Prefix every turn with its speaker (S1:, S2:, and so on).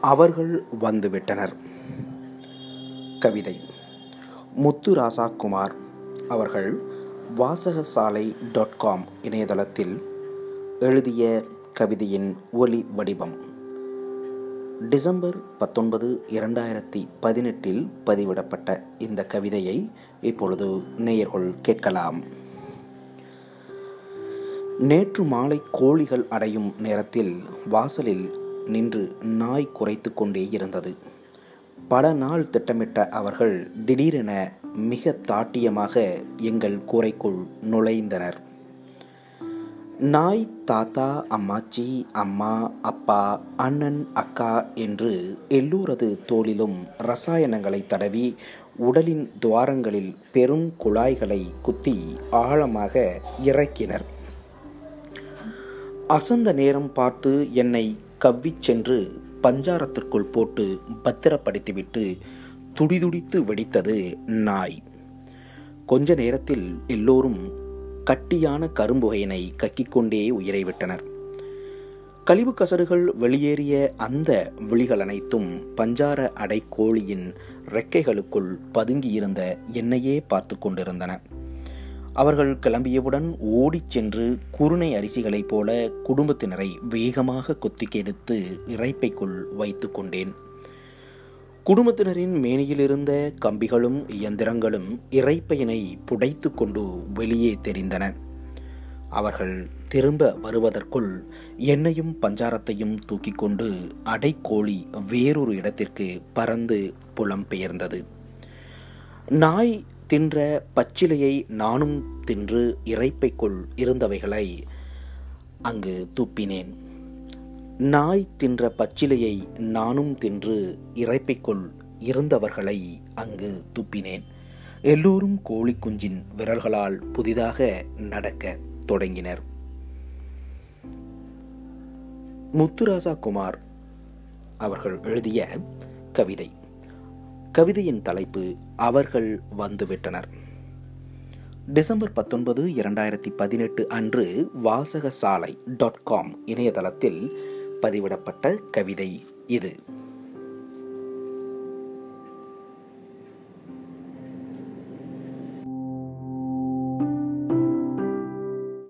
S1: அவர்கள் வந்துவிட்டனர். கவிதை. முத்து ராசாகுமார் அவர்கள் வாசகசாலை டாட் காம் இணையதளத்தில் எழுதிய கவிதையின் ஒலி வடிவம். டிசம்பர் பத்தொன்பது இரண்டாயிரத்தி பதினெட்டில் பதிவிடப்பட்ட இந்த கவிதையை இப்பொழுது நேயர்கள் கேட்கலாம். நேற்று மாலை கோழிகள் அடையும் நேரத்தில் வாசலில் நின்று நாய் குறைத்து கொண்டே இருந்தது. பல நாள் திட்டமிட்ட அவர்கள் திடீரென மிக தாட்டியமாக எங்கள் கூரைக்குள் நுழைந்தனர். நாய் தாத்தா அம்மாச்சி அம்மா அப்பா அண்ணன் அக்கா என்று எல்லோரது தோளிலும் ரசாயனங்களை தடவி உடலின் துவாரங்களில் பெரும் குழாய்களை குத்தி ஆழமாக இறக்கினர். அசந்த நேரம் பார்த்து என்னை கவ்விச் சென்று பஞ்சாரத்திற்குள் போட்டு பத்திரப்படுத்திவிட்டு துடிதுடித்து வெடித்தது நாய். கொஞ்ச நேரத்தில் எல்லோரும் கட்டியான கரும்புகையினை கக்கிக்கொண்டே உயிரை விட்டனர். கழிவு கசடுகள் வெளியேறிய அந்த விழிகள் அனைத்தும் பஞ்சார அடை கோழியின் ரெக்கைகளுக்குள் பதுங்கியிருந்த என்னையே பார்த்து கொண்டிருந்தன. அவர்கள் கிளம்பியவுடன் ஓடிச் சென்று குருணை அரிசிகளைப் போல குடும்பத்தினரை வேகமாக கொத்திக்கெடுத்து இறைப்பைக்குள் வைத்து கொண்டேன். குடும்பத்தினரின் மேனியிலிருந்த கம்பிகளும் இயந்திரங்களும் இறைப்பையினை புடைத்து கொண்டு வெளியே தெரிந்தன. அவர்கள் திரும்ப வருவதற்குள் என்னையும் பஞ்சாரத்தையும் தூக்கி கொண்டு அடைக்கோழி வேறொரு இடத்திற்கு பறந்து புலம்பெயர்ந்தது. நாய் தின்ற பச்சிலையை நானும் தின்று இறைப்பைக்குள் இருந்தவைகளை அங்கு துப்பினேன். நாய் தின்ற பச்சிலையை நானும் தின்று இறைப்பைக்குள் இருந்தவர்களை அங்கு துப்பினேன். எல்லோரும் கோழி குஞ்சின் விரல்களால் புதிதாக நடக்க தொடங்கினர். முத்துராசா குமார் அவர்கள் எழுதிய கவிதை. கவிதையின் தலைப்பு அவர்கள் வந்துவிட்டனர். டிசம்பர் பத்தொன்பது இரண்டாயிரத்தி பதினெட்டு அன்று வாசகசாலை டாட் காம் இணையதளத்தில் பதிவிடப்பட்ட கவிதை இது.